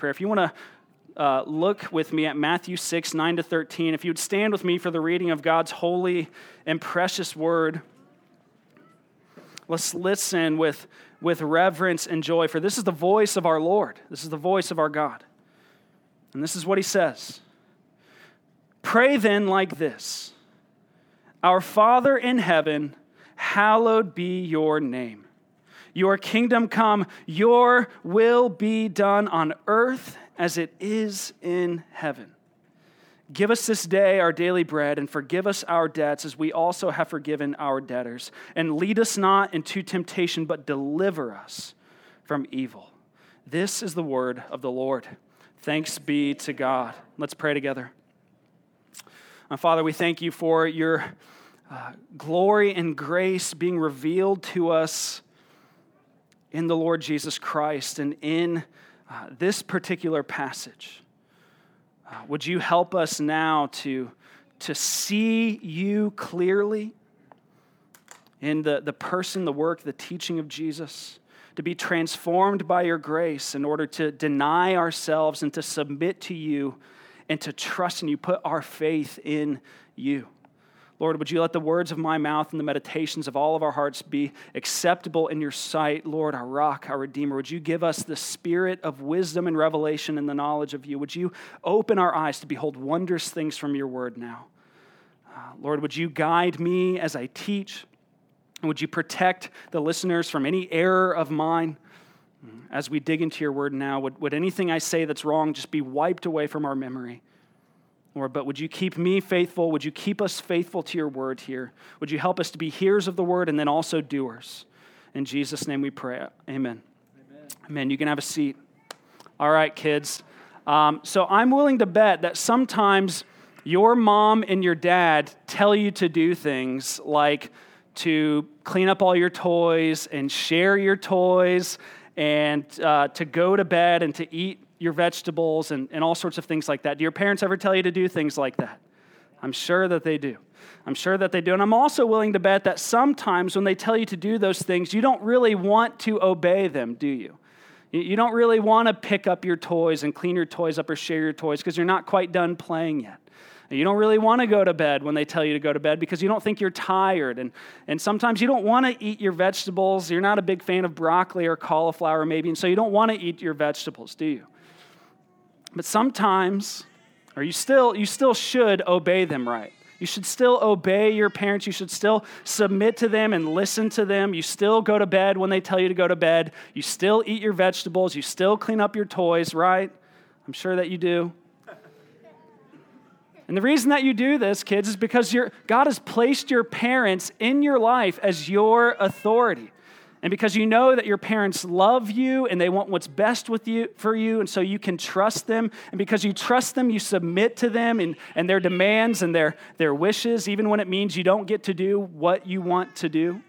Prayer. If you want to uh, look with me at Matthew 6, 9 to 13, if you would stand with me for the reading of God's holy and precious word, let's listen with, with reverence and joy, for this is the voice of our Lord. This is the voice of our God. And this is what he says Pray then like this Our Father in heaven, hallowed be your name. Your kingdom come, your will be done on earth as it is in heaven. Give us this day our daily bread, and forgive us our debts as we also have forgiven our debtors. And lead us not into temptation, but deliver us from evil. This is the word of the Lord. Thanks be to God. Let's pray together. Uh, Father, we thank you for your uh, glory and grace being revealed to us in the Lord Jesus Christ and in uh, this particular passage. Uh, would you help us now to, to see you clearly in the, the person, the work, the teaching of Jesus? To be transformed by your grace in order to deny ourselves and to submit to you and to trust in you, put our faith in you. Lord, would you let the words of my mouth and the meditations of all of our hearts be acceptable in your sight, Lord, our rock, our redeemer? Would you give us the spirit of wisdom and revelation and the knowledge of you? Would you open our eyes to behold wondrous things from your word now? Uh, Lord, would you guide me as I teach? And would you protect the listeners from any error of mine? As we dig into your word now, would, would anything I say that's wrong just be wiped away from our memory? Lord, but would you keep me faithful? Would you keep us faithful to your word here? Would you help us to be hearers of the word and then also doers? In Jesus' name we pray. Amen. Amen. Amen. You can have a seat. All right, kids. Um, so I'm willing to bet that sometimes your mom and your dad tell you to do things like to clean up all your toys and share your toys and uh, to go to bed and to eat your vegetables and, and all sorts of things like that. Do your parents ever tell you to do things like that? I'm sure that they do. I'm sure that they do. And I'm also willing to bet that sometimes when they tell you to do those things, you don't really want to obey them, do you? You don't really want to pick up your toys and clean your toys up or share your toys because you're not quite done playing yet. You don't really want to go to bed when they tell you to go to bed because you don't think you're tired. And, and sometimes you don't want to eat your vegetables. You're not a big fan of broccoli or cauliflower, maybe, and so you don't want to eat your vegetables, do you? But sometimes, or you still, you still should obey them right. You should still obey your parents. You should still submit to them and listen to them. You still go to bed when they tell you to go to bed. You still eat your vegetables. You still clean up your toys, right? I'm sure that you do. And the reason that you do this, kids, is because God has placed your parents in your life as your authority and because you know that your parents love you and they want what's best with you for you and so you can trust them. And because you trust them you submit to them and, and their demands and their, their wishes even when it means you don't get to do what you want to do.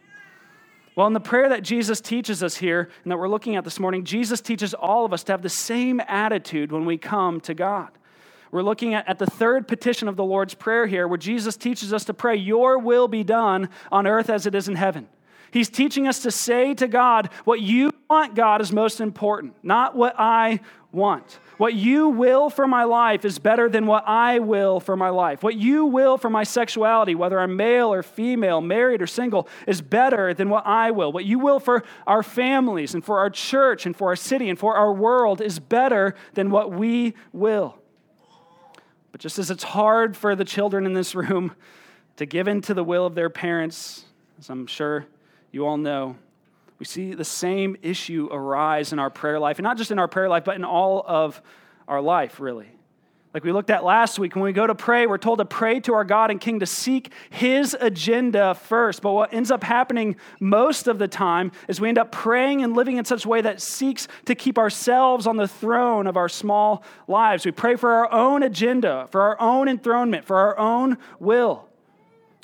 Well in the prayer that jesus teaches us here and that we're looking at this morning jesus teaches all of us to have the same attitude when we come to god. We're looking at, at the third petition of the lord's prayer here where jesus teaches us to pray your will be done on earth as it is in heaven He's teaching us to say to God, what you want, God, is most important, not what I want. What you will for my life is better than what I will for my life. What you will for my sexuality, whether I'm male or female, married or single, is better than what I will. What you will for our families and for our church and for our city and for our world is better than what we will. But just as it's hard for the children in this room to give in to the will of their parents, as I'm sure you all know, we see the same issue arise in our prayer life, and not just in our prayer life, but in all of our life, really. Like we looked at last week, when we go to pray, we're told to pray to our God and King to seek His agenda first. But what ends up happening most of the time is we end up praying and living in such a way that seeks to keep ourselves on the throne of our small lives. We pray for our own agenda, for our own enthronement, for our own will.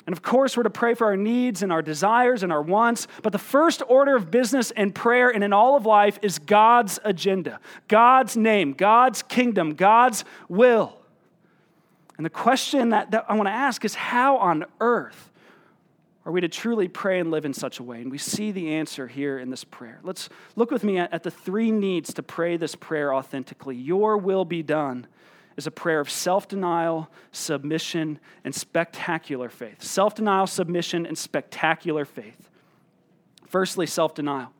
And of course, we're to pray for our needs and our desires and our wants. But the first order of business and prayer and in all of life is God's agenda, God's name, God's kingdom, God's will. And the question that, that I want to ask is how on earth are we to truly pray and live in such a way? And we see the answer here in this prayer. Let's look with me at, at the three needs to pray this prayer authentically. Your will be done is a prayer of self denial, submission, and spectacular faith. Self denial, submission, and spectacular faith. Firstly, self denial.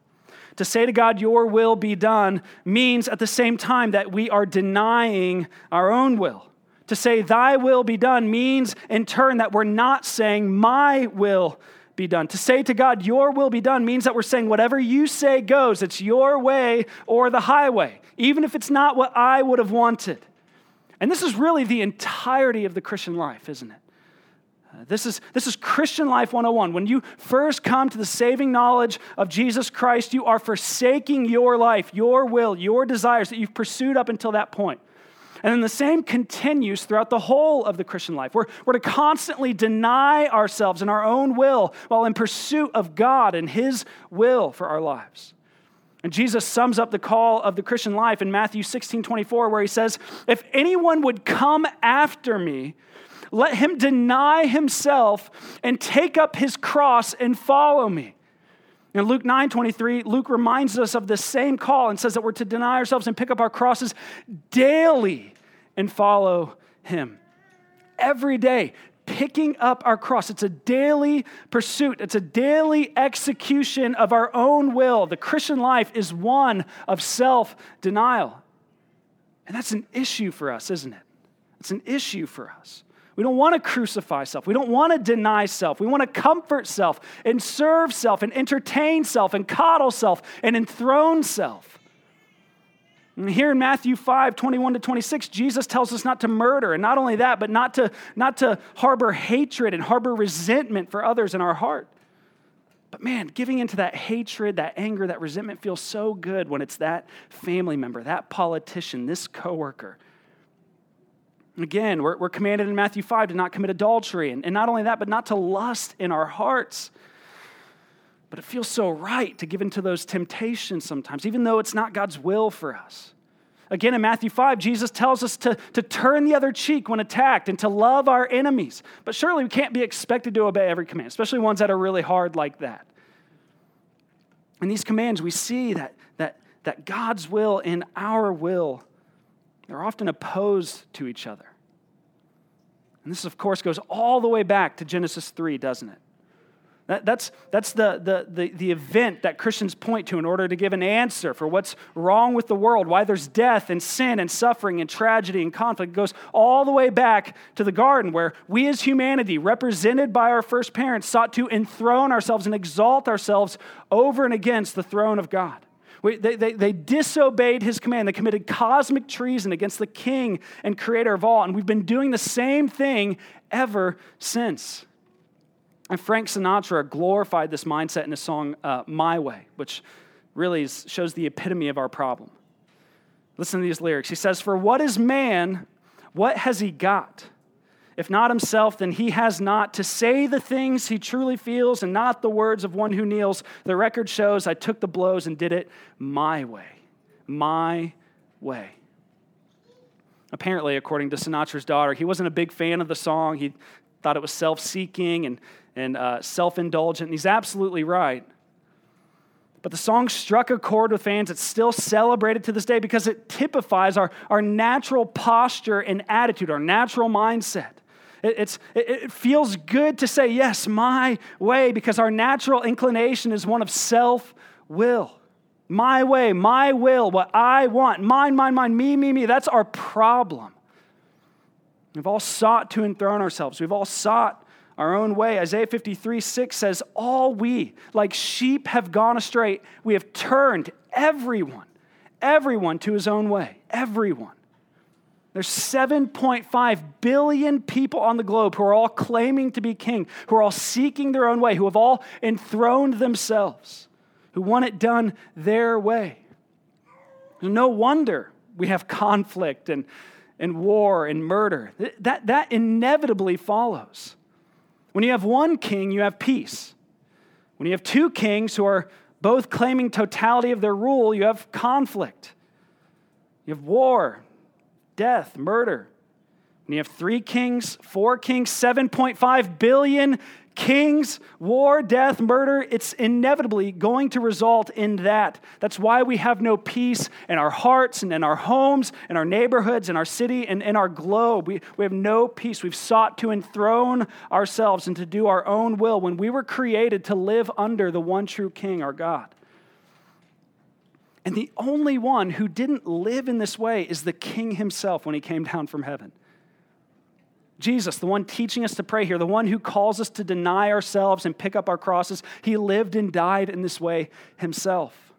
To say to God, Your will be done, means at the same time that we are denying our own will. To say, Thy will be done means in turn that we're not saying, My will be done. To say to God, Your will be done means that we're saying, Whatever you say goes. It's your way or the highway, even if it's not what I would have wanted. And this is really the entirety of the Christian life, isn't it? Uh, this is, this is Christian Life 101. When you first come to the saving knowledge of Jesus Christ, you are forsaking your life, your will, your desires that you've pursued up until that point. And then the same continues throughout the whole of the Christian life. We're, we're to constantly deny ourselves and our own will while in pursuit of God and His will for our lives. And Jesus sums up the call of the Christian life in Matthew 16 24, where he says, If anyone would come after me, let him deny himself and take up his cross and follow me. In Luke 9 23, Luke reminds us of the same call and says that we're to deny ourselves and pick up our crosses daily and follow him. Every day, picking up our cross. It's a daily pursuit, it's a daily execution of our own will. The Christian life is one of self denial. And that's an issue for us, isn't it? It's an issue for us. We don't want to crucify self. We don't want to deny self. We want to comfort self and serve self and entertain self and coddle self and enthrone self. Here in Matthew 5, 21 to 26, Jesus tells us not to murder. And not only that, but not to, not to harbor hatred and harbor resentment for others in our heart. But man, giving into that hatred, that anger, that resentment feels so good when it's that family member, that politician, this coworker Again, we're, we're commanded in Matthew 5 to not commit adultery. And, and not only that, but not to lust in our hearts. But it feels so right to give into those temptations sometimes, even though it's not God's will for us. Again, in Matthew 5, Jesus tells us to, to turn the other cheek when attacked and to love our enemies. But surely we can't be expected to obey every command, especially ones that are really hard like that. In these commands, we see that, that, that God's will and our will they're often opposed to each other. And this, of course, goes all the way back to Genesis 3, doesn't it? That, that's that's the, the, the, the event that Christians point to in order to give an answer for what's wrong with the world, why there's death and sin and suffering and tragedy and conflict. It goes all the way back to the garden, where we as humanity, represented by our first parents, sought to enthrone ourselves and exalt ourselves over and against the throne of God. We, they, they, they disobeyed his command. They committed cosmic treason against the king and creator of all. And we've been doing the same thing ever since. And Frank Sinatra glorified this mindset in his song, uh, My Way, which really is, shows the epitome of our problem. Listen to these lyrics. He says, For what is man? What has he got? If not himself, then he has not to say the things he truly feels and not the words of one who kneels. The record shows I took the blows and did it my way. My way. Apparently, according to Sinatra's daughter, he wasn't a big fan of the song. He thought it was self seeking and, and uh, self indulgent, and he's absolutely right. But the song struck a chord with fans. It's still celebrated to this day because it typifies our, our natural posture and attitude, our natural mindset. It, it's, it feels good to say, yes, my way, because our natural inclination is one of self will. My way, my will, what I want, mine, mine, mine, me, me, me. That's our problem. We've all sought to enthrone ourselves. We've all sought our own way. Isaiah 53 6 says, All we, like sheep, have gone astray. We have turned everyone, everyone to his own way. Everyone. There's 7.5 billion people on the globe who are all claiming to be king, who are all seeking their own way, who have all enthroned themselves, who want it done their way. No wonder we have conflict and, and war and murder. That, that inevitably follows. When you have one king, you have peace. When you have two kings who are both claiming totality of their rule, you have conflict. You have war, death, murder. When you have three kings, four kings, 7.5 billion Kings, war, death, murder, it's inevitably going to result in that. That's why we have no peace in our hearts and in our homes, in our neighborhoods, in our city, and in our globe. We, we have no peace. We've sought to enthrone ourselves and to do our own will when we were created to live under the one true King, our God. And the only one who didn't live in this way is the King himself when he came down from heaven. Jesus, the one teaching us to pray here, the one who calls us to deny ourselves and pick up our crosses, he lived and died in this way himself.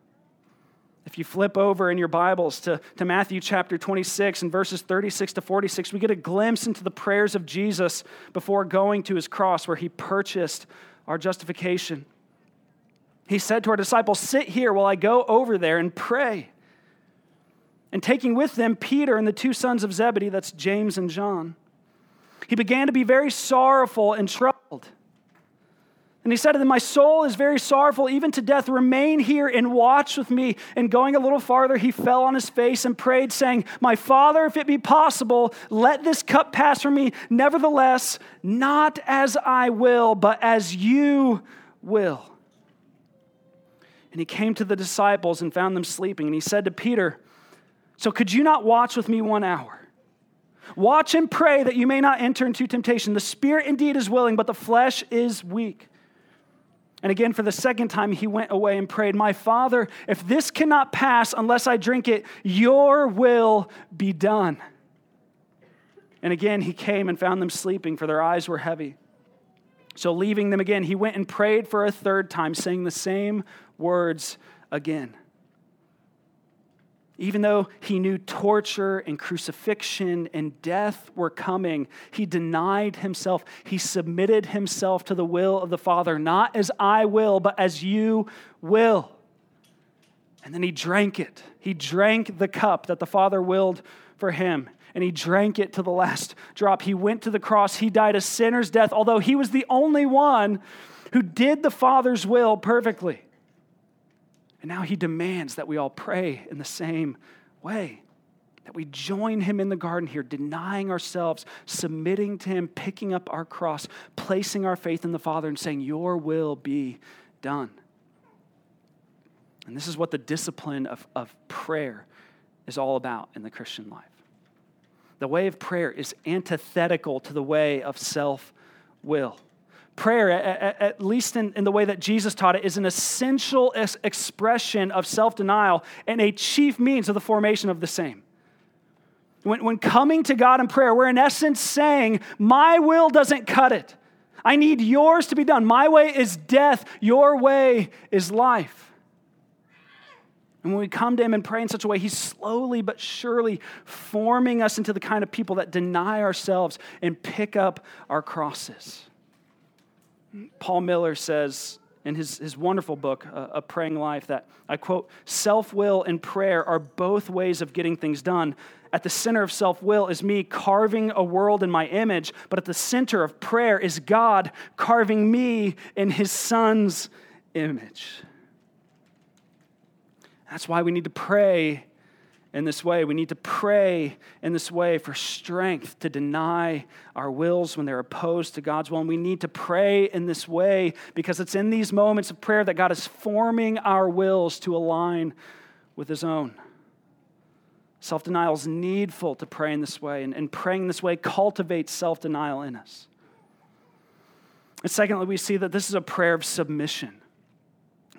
If you flip over in your Bibles to, to Matthew chapter 26 and verses 36 to 46, we get a glimpse into the prayers of Jesus before going to his cross where he purchased our justification. He said to our disciples, Sit here while I go over there and pray. And taking with them Peter and the two sons of Zebedee, that's James and John he began to be very sorrowful and troubled. And he said to them, My soul is very sorrowful, even to death. Remain here and watch with me. And going a little farther, he fell on his face and prayed, saying, My father, if it be possible, let this cup pass from me. Nevertheless, not as I will, but as you will. And he came to the disciples and found them sleeping. And he said to Peter, So could you not watch with me one hour? Watch and pray that you may not enter into temptation. The spirit indeed is willing, but the flesh is weak. And again, for the second time, he went away and prayed, My Father, if this cannot pass unless I drink it, your will be done. And again, he came and found them sleeping, for their eyes were heavy. So, leaving them again, he went and prayed for a third time, saying the same words again. Even though he knew torture and crucifixion and death were coming, he denied himself. He submitted himself to the will of the Father, not as I will, but as you will. And then he drank it. He drank the cup that the Father willed for him, and he drank it to the last drop. He went to the cross. He died a sinner's death, although he was the only one who did the Father's will perfectly. And now he demands that we all pray in the same way. That we join him in the garden here, denying ourselves, submitting to him, picking up our cross, placing our faith in the Father, and saying, Your will be done. And this is what the discipline of, of prayer is all about in the Christian life. The way of prayer is antithetical to the way of self will prayer, at, at least in, in, the way that Jesus taught it, is an essential es- expression of self denial and a chief means of the formation of the same. When, when coming to God in prayer, we're in essence saying, My will doesn't cut it. I need yours to be done. My way is death, your way is life. And when we come to Him and pray in such a way, He's slowly but surely forming us into the kind of people that deny ourselves and pick up our crosses. Paul Miller says in his, his wonderful book, uh, A Praying Life, that I quote, self will and prayer are both ways of getting things done. At the center of self will is me carving a world in my image, but at the center of prayer is God carving me in his son's image. That's why we need to pray in this way. We need to pray in this way for strength to deny our wills when they're opposed to God's will. And we need to pray in this way because it's in these moments of prayer that God is forming our wills to align with His own. Self denial is needful to pray in this way, and, and praying this way cultivates self denial in us. And secondly, we see that this is a prayer of submission.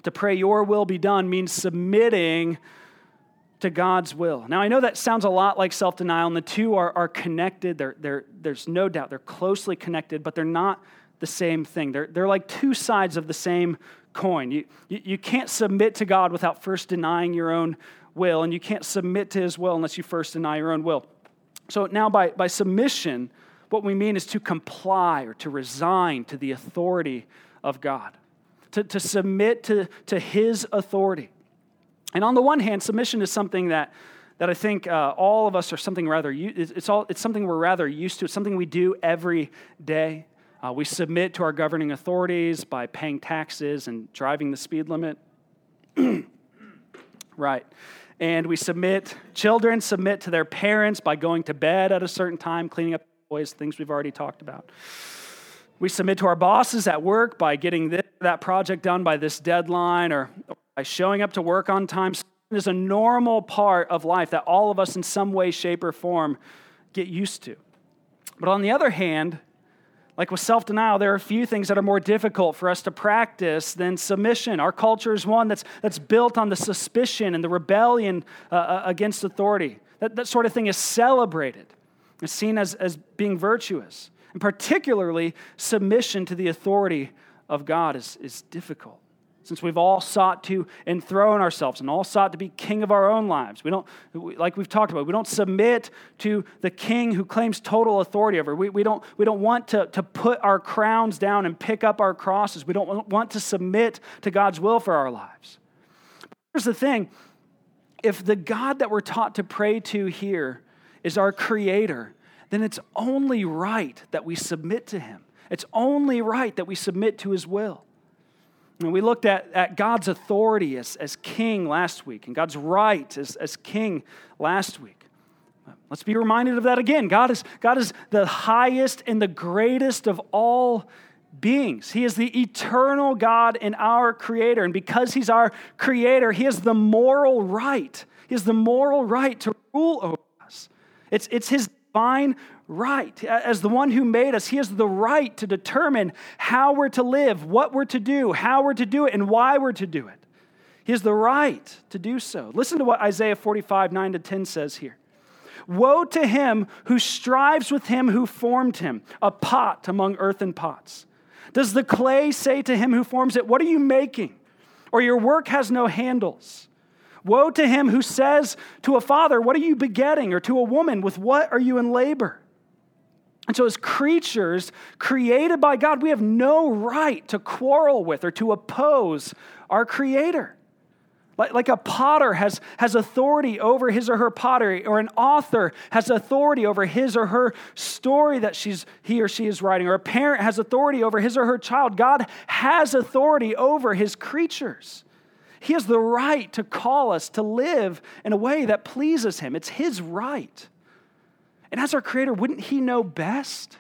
To pray, Your will be done, means submitting to God's will. Now, I know that sounds a lot like self denial, and the two are, are connected. They're, they're, there's no doubt they're closely connected, but they're not the same thing. They're, they're like two sides of the same coin. You, you, you can't submit to God without first denying your own will, and you can't submit to His will unless you first deny your own will. So, now by, by submission, what we mean is to comply or to resign to the authority of God, to, to submit to, to His authority. And on the one hand, submission is something that, that I think uh, all of us are something rather, it's, all, it's something we're rather used to. It's something we do every day. Uh, we submit to our governing authorities by paying taxes and driving the speed limit. right. And we submit, children submit to their parents by going to bed at a certain time, cleaning up toys, things we've already talked about. We submit to our bosses at work by getting this, that project done by this deadline or by showing up to work on time. is a normal part of life that all of us, in some way, shape, or form, get used to. But on the other hand, like with self denial, there are a few things that are more difficult for us to practice than submission. Our culture is one that's, that's built on the suspicion and the rebellion uh, uh against authority. That, that sort of thing is celebrated, it's seen as, as being virtuous. And particularly, submission to the authority of God is, is difficult. Since we've all sought to enthrone ourselves and all sought to be king of our own lives, we don't, like we've talked about, we don't submit to the king who claims total authority over. We, we, don't, we don't want to, to put our crowns down and pick up our crosses. We don't want to submit to God's will for our lives. But here's the thing if the God that we're taught to pray to here is our creator, then it's only right that we submit to him. It's only right that we submit to his will. And we looked at, at God's authority as, as king last week and God's right as, as king last week. Let's be reminded of that again. God is, God is the highest and the greatest of all beings. He is the eternal God and our creator. And because He's our creator, He has the moral right. He has the moral right to rule over us. It's, it's His divine right. As the one who made us, He has the right to determine how we're to live, what we're to do, how we're to do it, and why we're to do it. He has the right to do so. Listen to what Isaiah 45, 9 to 10 says here. Woe to him who strives with him who formed him, a pot among earthen pots. Does the clay say to him who forms it, What are you making? Or your work has no handles? Woe to him who says to a father, What are you begetting? Or to a woman, With what are you in labor? And so, as creatures created by God, we have no right to quarrel with or to oppose our Creator. Like, like a potter has, has authority over his or her pottery, or an author has authority over his or her story that she's, he or she is writing, or a parent has authority over his or her child. God has authority over his creatures. He has the right to call us to live in a way that pleases him. It's his right. And as our creator, wouldn't he know best?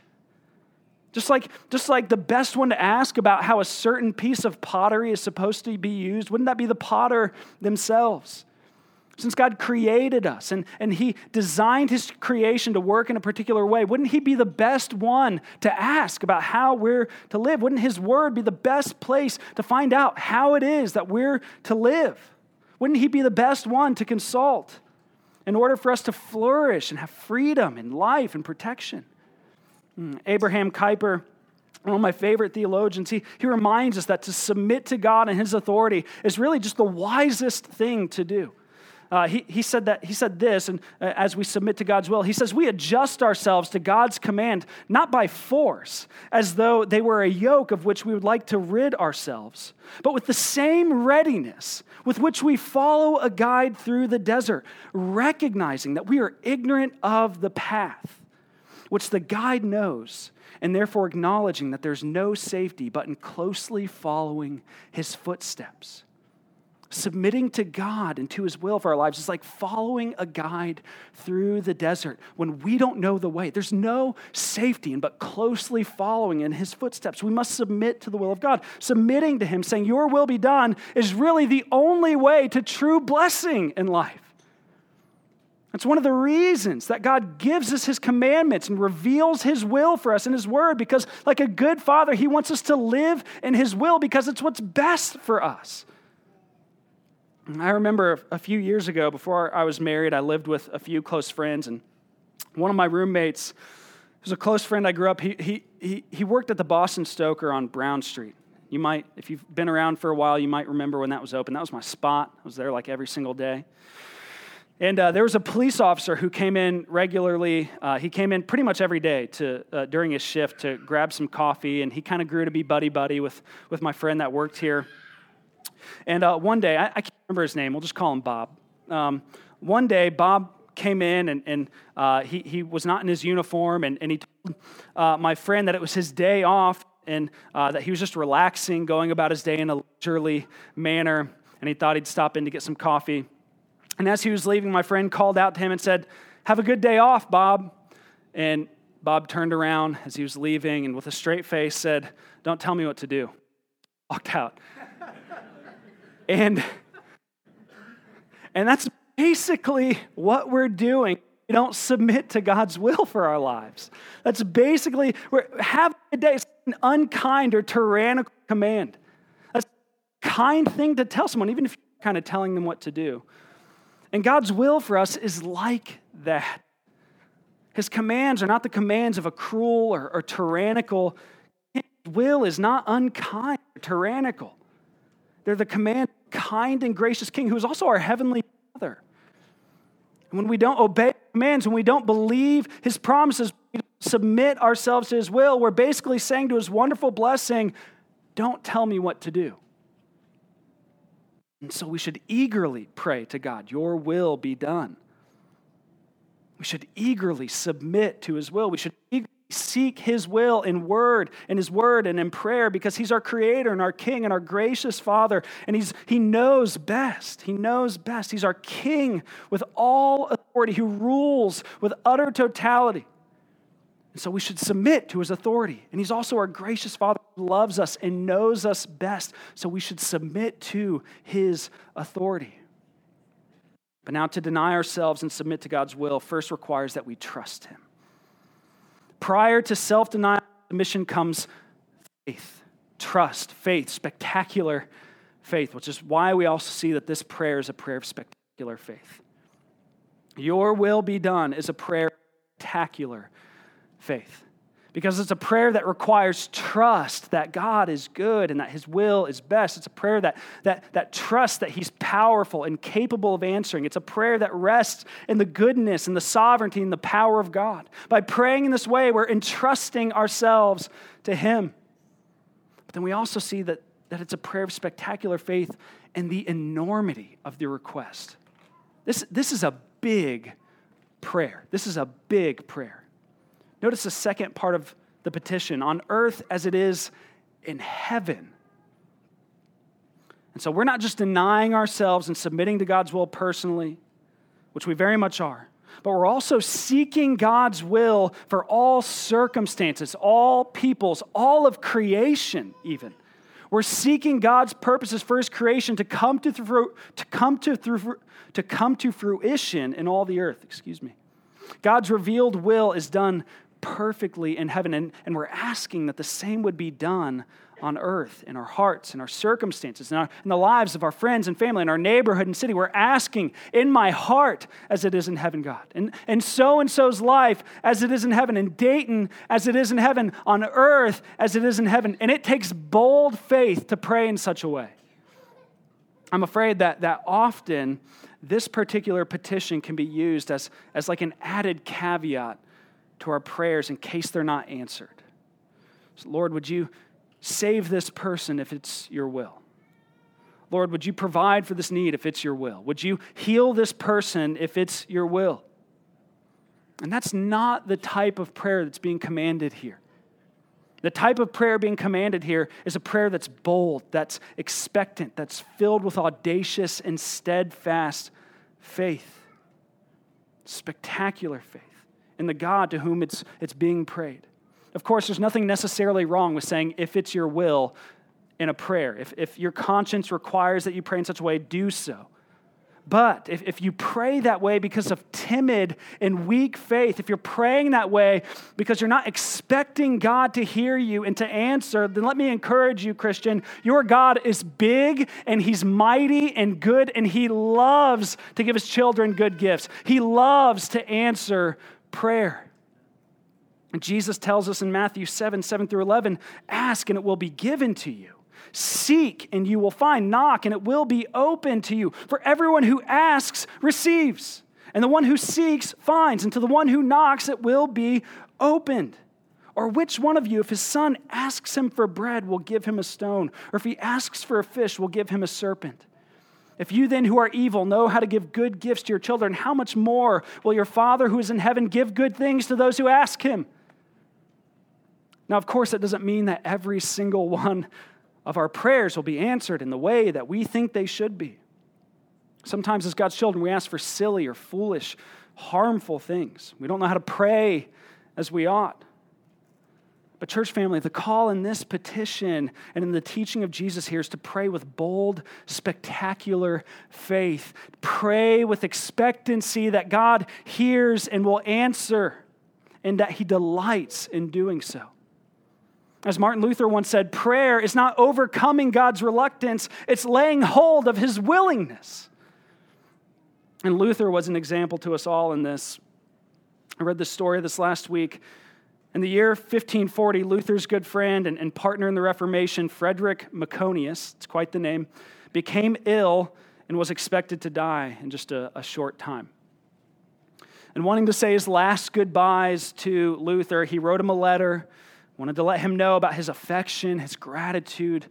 Just like, just like the best one to ask about how a certain piece of pottery is supposed to be used, wouldn't that be the potter themselves? Since God created us and, and He designed His creation to work in a particular way, wouldn't He be the best one to ask about how we're to live? Wouldn't His Word be the best place to find out how it is that we're to live? Wouldn't He be the best one to consult in order for us to flourish and have freedom and life and protection? Hmm, Abraham Kuyper, one of my favorite theologians, he, he reminds us that to submit to God and His authority is really just the wisest thing to do. Uh, he, he, said that, he said this, and uh, as we submit to God's will, he says, We adjust ourselves to God's command, not by force, as though they were a yoke of which we would like to rid ourselves, but with the same readiness with which we follow a guide through the desert, recognizing that we are ignorant of the path, which the guide knows, and therefore acknowledging that there's no safety but in closely following his footsteps submitting to God and to His will for our lives is like following a guide through the desert when we don't know the way. There's no safety in but closely following in His footsteps. We must submit to the will of God. Submitting to Him, saying, Your will be done, is really the only way to true blessing in life. It's one of the reasons that God gives us His commandments and reveals His will for us in His Word, because, like a good father, He wants us to live in His will because it's what's best for us. I remember a few years ago, before I was married, I lived with a few close friends, and one of my roommates was a close friend I grew up. He, he, he, worked at the Boston Stoker on Brown Street. You might, if you've been around for a while, you might remember when that was open. That was my spot. I was there like every single day. And uh, there was a police officer who came in regularly. Uh, he came in pretty much every day to, uh, during his shift to grab some coffee, and he kind of grew to be buddy buddy with, with my friend that worked here. And uh, one day, I, I, can't remember his name, we'll just call him Bob. Um, one day, Bob came in and, and uh, he, he was not in his uniform, and, and he told uh, my friend that it was his day off and uh, that he was just relaxing, going about his day in a leisurely manner, and he thought he'd stop in to get some coffee. And as he was leaving, my friend called out to him and said, Have a good day off, Bob. And Bob turned around as he was leaving and with a straight face said, Don't tell me what to do. Walked out. and, and that's basically what we're doing. We don't submit to God's will for our lives. That's basically, we're having a day, an unkind or tyrannical command. That's a kind thing to tell someone, even if you're kind of telling them what to do. And God's will for us is like that. His commands are not the commands of a cruel or, or tyrannical. His will is not unkind or tyrannical. They're the command kind and gracious king who is also our heavenly father. And when we don't obey commands, when we don't believe his promises, we submit ourselves to his will, we're basically saying to his wonderful blessing, don't tell me what to do. And so we should eagerly pray to God, Your will be done. We should eagerly submit to his will. We should eagerly seek his will in word, in his word, and in prayer because he's our creator and our king and our gracious father. And he's, he knows best. He knows best. He's our king with all authority, who rules with utter totality. And so we should submit to his authority. And he's also our gracious father who loves us and knows us best. So we should submit to his authority. But now, to deny ourselves and submit to God's will first requires that we trust Him. Prior to self denial, submission comes faith, trust, faith, spectacular faith, which is why we also see that this prayer is a prayer of spectacular faith. Your will be done is a prayer of spectacular faith because it's a prayer that requires trust that God is good and that His will is best. It's a prayer that, that, that trusts that He's powerful and capable of answering. It's a prayer that rests in the goodness and the sovereignty and the power of God. By praying in this way, we're entrusting ourselves to Him. But then we also see that, that it's a prayer of spectacular faith and the enormity of the request. This, this is a big prayer. This is a big prayer. Notice the second part of the petition on earth as it is in heaven. And so we're not just denying ourselves and submitting to God's will personally, which we very much are, but we're also seeking God's will for all circumstances, all peoples, all of creation, even. We're seeking God's purposes for his creation to come to, through, to, come to, through, to come to fruition in all the earth. Excuse me. God's revealed will is done perfectly in heaven. And, and we're asking that the same would be done on earth, in our hearts, in our circumstances, in, in the lives of our friends and family, in our neighborhood and city. We're asking in my heart as it is in heaven, God. And, and so and so's life as it is in heaven, in Dayton as it is in heaven, on earth as it is in heaven. And it takes bold faith to pray in such a way. I'm afraid that, that often this particular petition can be used as, as like an added caveat to our prayers in case they're not answered. So Lord, would you save this person if it's your will? Lord, would you provide for this need if it's your will? Would you heal this person if it's your will? And that's not the type of prayer that's being commanded here. The type of prayer being commanded here is a prayer that's bold, that's expectant, that's filled with audacious and steadfast faith, spectacular faith in the God to whom it's, it's being prayed. Of course, there's nothing necessarily wrong with saying, if it's your will in a prayer. If, if your conscience requires that you pray in such a way, do so. But if, if you pray that way because of timid and weak faith, if you're praying that way because you're not expecting God to hear you and to answer, then let me encourage you, Christian. Your God is big and He's mighty and good, and He loves to give His children good gifts. He loves to answer prayer. And Jesus tells us in Matthew 7 7 through 11 ask and it will be given to you. Seek and you will find. Knock and it will be open to you. For everyone who asks receives, and the one who seeks finds, and to the one who knocks it will be opened. Or which one of you, if his son asks him for bread, will give him a stone? Or if he asks for a fish, will give him a serpent? If you then, who are evil, know how to give good gifts to your children, how much more will your Father who is in heaven give good things to those who ask him? Now, of course, that doesn't mean that every single one of our prayers will be answered in the way that we think they should be. Sometimes, as God's children, we ask for silly or foolish, harmful things. We don't know how to pray as we ought. But, church family, the call in this petition and in the teaching of Jesus here is to pray with bold, spectacular faith. Pray with expectancy that God hears and will answer, and that He delights in doing so. As Martin Luther once said, prayer is not overcoming God's reluctance, it's laying hold of His willingness. And Luther was an example to us all in this. I read this story this last week in the year 1540, Luther's good friend and, and partner in the Reformation, Frederick Myconius, it's quite the name, became ill and was expected to die in just a, a short time. And wanting to say his last goodbyes to Luther, he wrote him a letter, wanted to let him know about his affection, his gratitude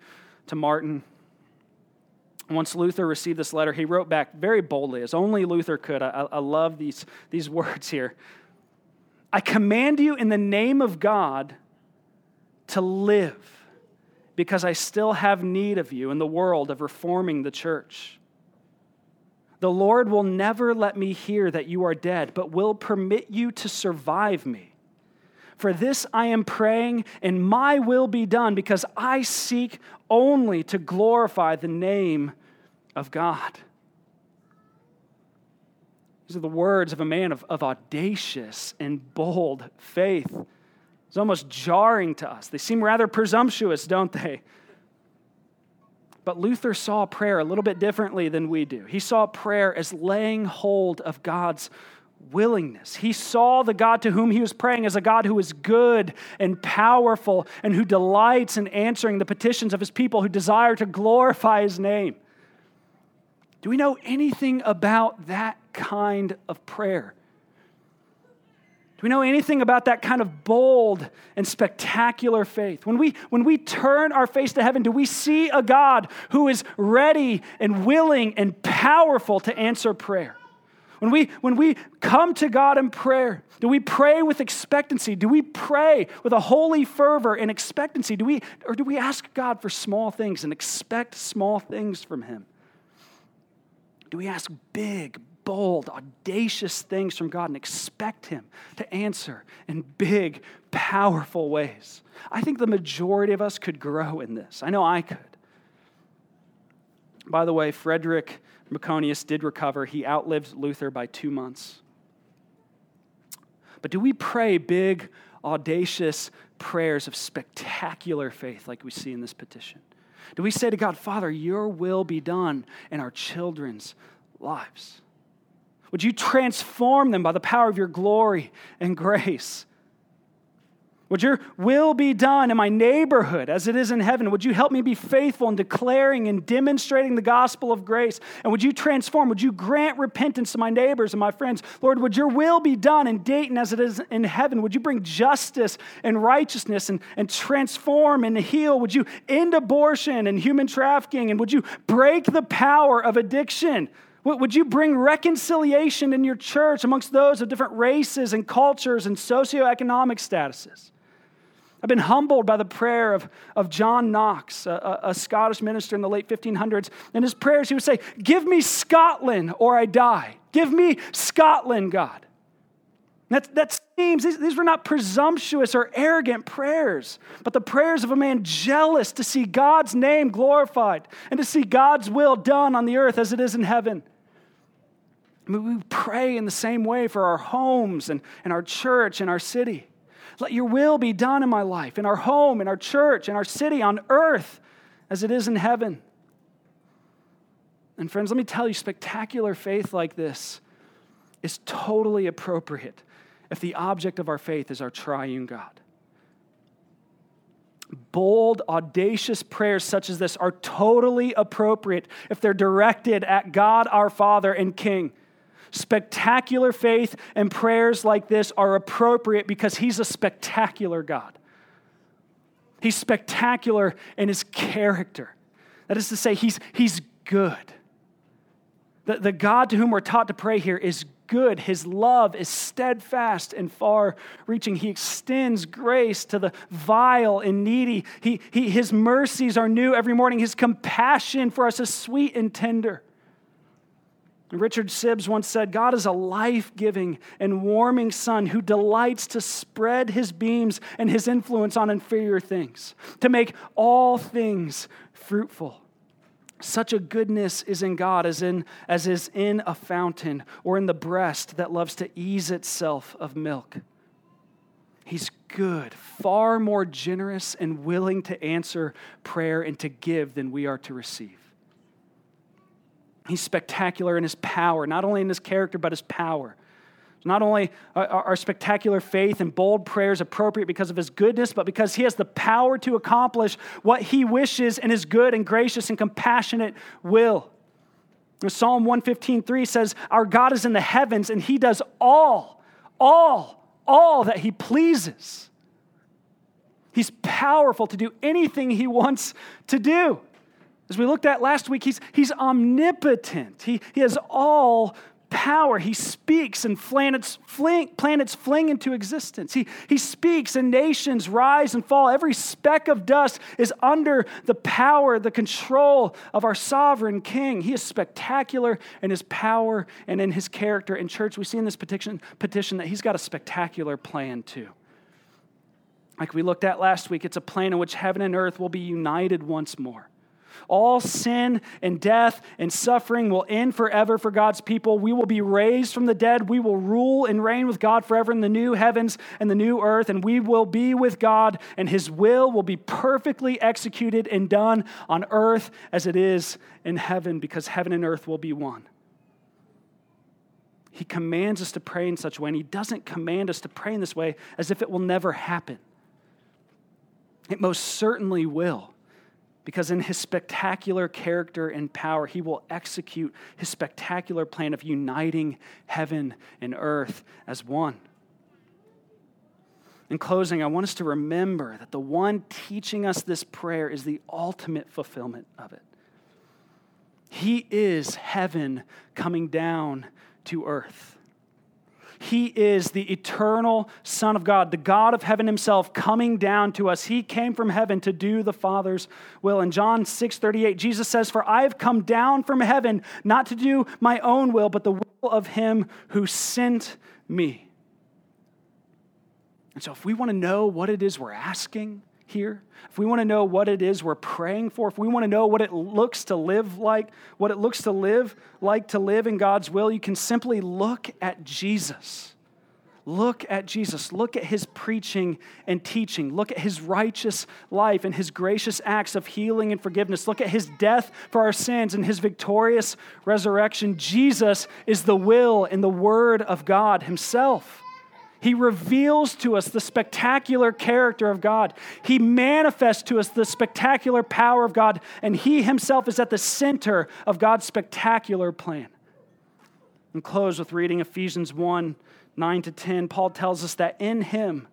to Martin. Once Luther received this letter, he wrote back very boldly, as only Luther could. I, I love these, these words here. I command you in the name of God to live because I still have need of you in the world of reforming the church. The Lord will never let me hear that you are dead, but will permit you to survive me. For this I am praying, and my will be done, because I seek only to glorify the name of God. These are the words of a man of, of audacious and bold faith. It's almost jarring to us. They seem rather presumptuous, don't they? But Luther saw prayer a little bit differently than we do. He saw prayer as laying hold of God's willingness. He saw the God to whom he was praying as a God who is good and powerful and who delights in answering the petitions of his people who desire to glorify his name. Do we know anything about that kind of prayer? Do we know anything about that kind of bold and spectacular faith? When we, when we turn our face to heaven, do we see a God who is ready and willing and powerful to answer prayer? When we, when we come to God in prayer, do we pray with expectancy? Do we pray with a holy fervor and expectancy? Do we, or do we ask God for small things and expect small things from Him? Do we ask big, bold, audacious things from God and expect Him to answer in big, powerful ways? I think the majority of us could grow in this. I know I could. By the way, Frederick Myconius did recover. He outlived Luther by two months. But do we pray big, audacious prayers of spectacular faith like we see in this petition? Do we say to God, Father, your will be done in our children's lives? Would you transform them by the power of your glory and grace? Would your will be done in my neighborhood as it is in heaven? Would you help me be faithful in declaring and demonstrating the gospel of grace? And would you transform? Would you grant repentance to my neighbors and my friends? Lord, would your will be done in Dayton as it is in heaven? Would you bring justice and righteousness and, and transform and heal? Would you end abortion and human trafficking? And would you break the power of addiction? Would you bring reconciliation in your church amongst those of different races and cultures and socioeconomic statuses? I've been humbled by the prayer of, of John Knox, a, a, Scottish minister in the late 1500s. In his prayers, he would say, Give me Scotland or I die. Give me Scotland, God. That, that seems, these, these were not presumptuous or arrogant prayers, but the prayers of a man jealous to see God's name glorified and to see God's will done on the earth as it is in heaven. I mean, we pray in the same way for our homes and, and our church and our city. Let your will be done in my life, in our home, in our church, in our city, on earth, as it is in heaven. And friends, let me tell you, spectacular faith like this is totally appropriate if the object of our faith is our triune God. Bold, audacious prayers such as this are totally appropriate if they're directed at God our Father and King. Spectacular faith and prayers like this are appropriate because He's a spectacular God. He's spectacular in His character. That is to say, He's, he's good. The, the God to whom we're taught to pray here is good. His love is steadfast and far reaching. He extends grace to the vile and needy. He, he, his mercies are new every morning. His compassion for us is sweet and tender. Richard Sibbes once said God is a life giving and warming sun who delights to spread his beams and his influence on inferior things, to make all things fruitful. Such a goodness is in God as, in, as is in a fountain or in the breast that loves to ease itself of milk. He's good, far more generous and willing to answer prayer and to give than we are to receive. He's spectacular in his power, not only in his character, but his power. Not only are spectacular faith and bold prayers appropriate because of his goodness, but because he has the power to accomplish what he wishes in his good and gracious and compassionate will. Psalm 115:3 says, Our God is in the heavens and he does all, all, all that he pleases. He's powerful to do anything he wants to do. As we looked at last week, he's, he's omnipotent. He, he has all power. He speaks and planets fling, planets fling into existence. He, he speaks and nations rise and fall. Every speck of dust is under the power, the control of our sovereign king. He is spectacular in his power and in his character. In church, we see in this petition, petition that he's got a spectacular plan too. Like we looked at last week, it's a plan in which heaven and earth will be united once more. All sin and death and suffering will end forever for God's people. We will be raised from the dead. We will rule and reign with God forever in the new heavens and the new earth, and we will be with God, and His will will be perfectly executed and done on earth as it is in heaven, because heaven and earth will be one. He commands us to pray in such a way, and He doesn't command us to pray in this way as if it will never happen. It most certainly will because in his spectacular character and power, he will execute his spectacular plan of uniting heaven and earth as one. In closing, I want us to remember that the one teaching us this prayer is the ultimate fulfillment of it. He is heaven coming down to earth. He is the eternal Son of God, the God of heaven himself coming down to us. He came from heaven to do the Father's will. In John 6 38, Jesus says, For I have come down from heaven not to do my own will, but the will of him who sent me. And so, if we want to know what it is we're asking, here, if we want to know what it is we're praying for, if we want to know what it looks to live like, what it looks to live like to live in God's will, you can simply look at Jesus. Look at Jesus. Look at his preaching and teaching. Look at his righteous life and his gracious acts of healing and forgiveness. Look at his death for our sins and his victorious resurrection. Jesus is the will and the word of God himself. He reveals to us the spectacular character of God. He manifests to us the spectacular power of God, and He Himself is at the center of God's spectacular plan. And close with reading Ephesians 1 9 to 10. Paul tells us that in Him,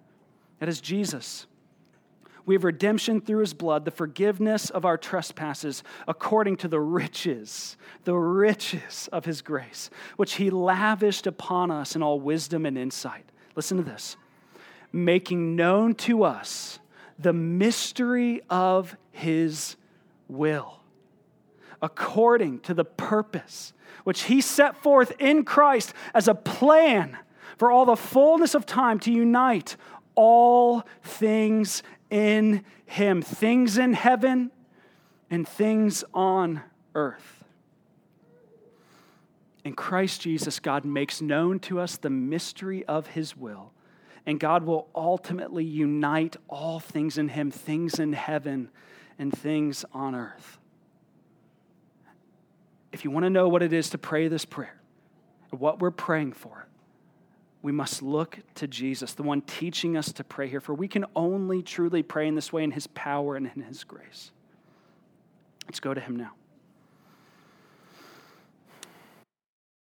that is Jesus, we have redemption through His blood, the forgiveness of our trespasses, according to the riches, the riches of His grace, which He lavished upon us in all wisdom and insight. Listen to this making known to us the mystery of his will, according to the purpose which he set forth in Christ as a plan for all the fullness of time to unite all things in him, things in heaven and things on earth. In Christ Jesus, God makes known to us the mystery of his will, and God will ultimately unite all things in him, things in heaven and things on earth. If you want to know what it is to pray this prayer, what we're praying for, we must look to Jesus, the one teaching us to pray here, for we can only truly pray in this way in his power and in his grace. Let's go to him now.